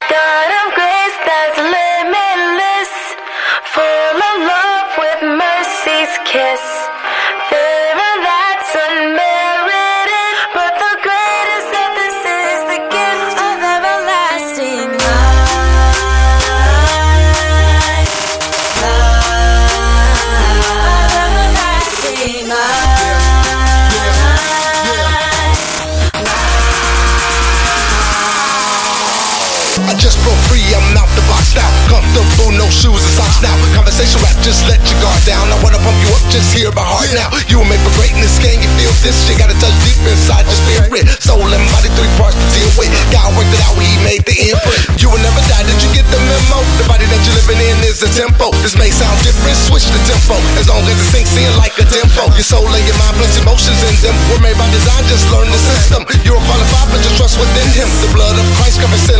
God of grace that's limitless, full of love with mercy's kiss. I just broke free, I'm out the box now. Comfortable, no shoes and socks now. Conversation rap, just let your guard down. I wanna pump you up, just hear my heart now. You were made for greatness, can you feel this? You gotta touch deep inside your spirit. Soul and body, three parts to deal with. God worked it out, he made the imprint. You will never die, did you get the memo? The body that you're living in is the tempo. This may sound different, switch the tempo. As long as it sinks in like a tempo. Your soul and your mind plus emotions in them. We're made by design, just learn the system. You're qualified, but just trust within him. The blood of Christ covers sin